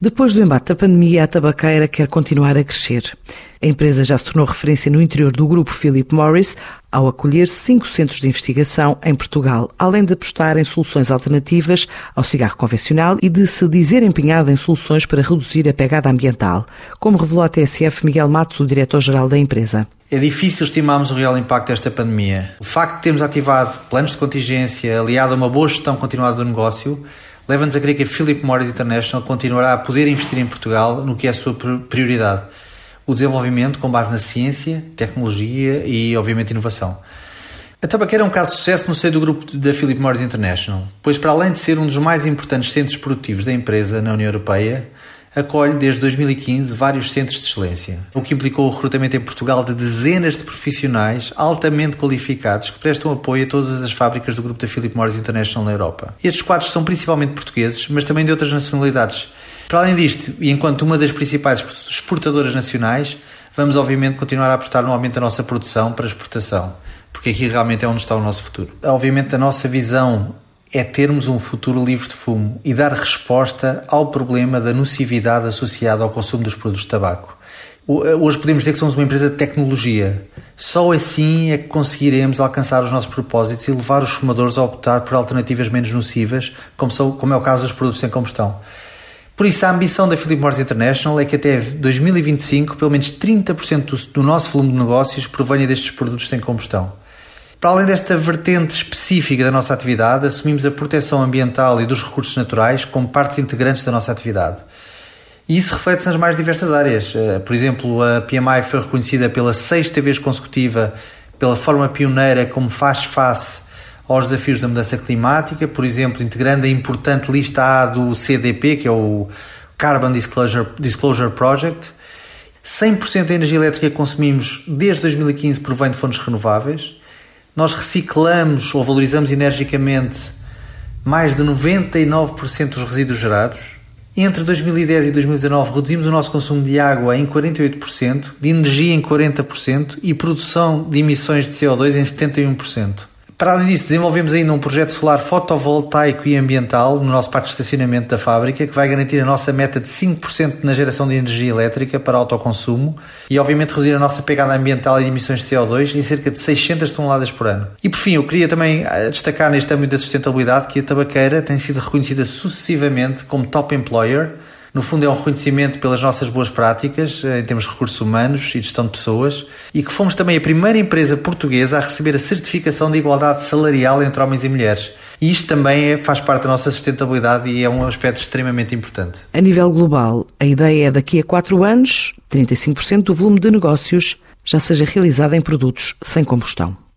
Depois do embate da pandemia, a tabaqueira quer continuar a crescer. A empresa já se tornou referência no interior do grupo Philip Morris ao acolher cinco centros de investigação em Portugal, além de apostar em soluções alternativas ao cigarro convencional e de se dizer empenhada em soluções para reduzir a pegada ambiental, como revelou a TSF Miguel Matos, o diretor-geral da empresa. É difícil estimarmos o real impacto desta pandemia. O facto de termos ativado planos de contingência, aliado a uma boa gestão continuada do negócio, leva-nos a crer que a Philip Morris International continuará a poder investir em Portugal no que é a sua prioridade, o desenvolvimento com base na ciência, tecnologia e, obviamente, inovação. A tabaqueira é um caso de sucesso no seio do grupo da Philip Morris International, pois para além de ser um dos mais importantes centros produtivos da empresa na União Europeia, acolhe desde 2015 vários centros de excelência, o que implicou o recrutamento em Portugal de dezenas de profissionais altamente qualificados que prestam apoio a todas as fábricas do grupo da Philip Morris International na Europa. Estes quadros são principalmente portugueses, mas também de outras nacionalidades. Para além disto, e enquanto uma das principais exportadoras nacionais, vamos obviamente continuar a apostar no aumento da nossa produção para exportação, porque aqui realmente é onde está o nosso futuro. Obviamente a nossa visão é termos um futuro livre de fumo e dar resposta ao problema da nocividade associada ao consumo dos produtos de tabaco. Eh, hoje podemos dizer que somos uma empresa de tecnologia. Só assim é que conseguiremos alcançar os nossos propósitos e levar os fumadores a optar por alternativas menos nocivas, como, são, como é o caso dos produtos sem combustão. Por isso, a ambição da Philip Morris International é que até 2025, pelo menos 30% do, do nosso volume de negócios provenha destes produtos sem combustão. Para além desta vertente específica da nossa atividade, assumimos a proteção ambiental e dos recursos naturais como partes integrantes da nossa atividade. E isso reflete-se nas mais diversas áreas. Eh, por exemplo, a PMI foi reconhecida pela sexta vez consecutiva pela forma pioneira como faz face aos desafios da mudança climática, por exemplo, integrando a importante lista A do CDP, que é o Carbon Disclosure, Disclosure Project. 100% da energia elétrica que consumimos desde 2015 provém de fontes renováveis nós reciclamos ou valorizamos energicamente mais de 99% dos resíduos gerados. Entre 2010 e 2019 reduzimos o nosso consumo de água em 48%, de energia em 40% e produção de emissões de CO2 em 71%. Para além disso, desenvolvemos ainda um projeto solar fotovoltaico e ambiental no nosso parque de estacionamento da fábrica, que vai garantir a nossa meta de 5% na geração de energia elétrica para autoconsumo e, obviamente, reduzir a nossa pegada ambiental e emissões de CO2 em cerca de 600 toneladas por ano. E, por fim, eu queria também eh, destacar neste âmbito da sustentabilidade que a tabaqueira tem sido reconhecida sucessivamente como Top Employer no fundo, é um reconhecimento pelas nossas boas práticas eh, em termos de recursos humanos e gestão de pessoas e que fomos também a primeira empresa portuguesa a receber a certificação de igualdade salarial entre homens e mulheres. E isto também é, faz parte da nossa sustentabilidade e é um aspecto extremamente importante. A nível global, a ideia é daqui a quatro anos, 35% do volume de negócios já seja realizado em produtos sem combustão.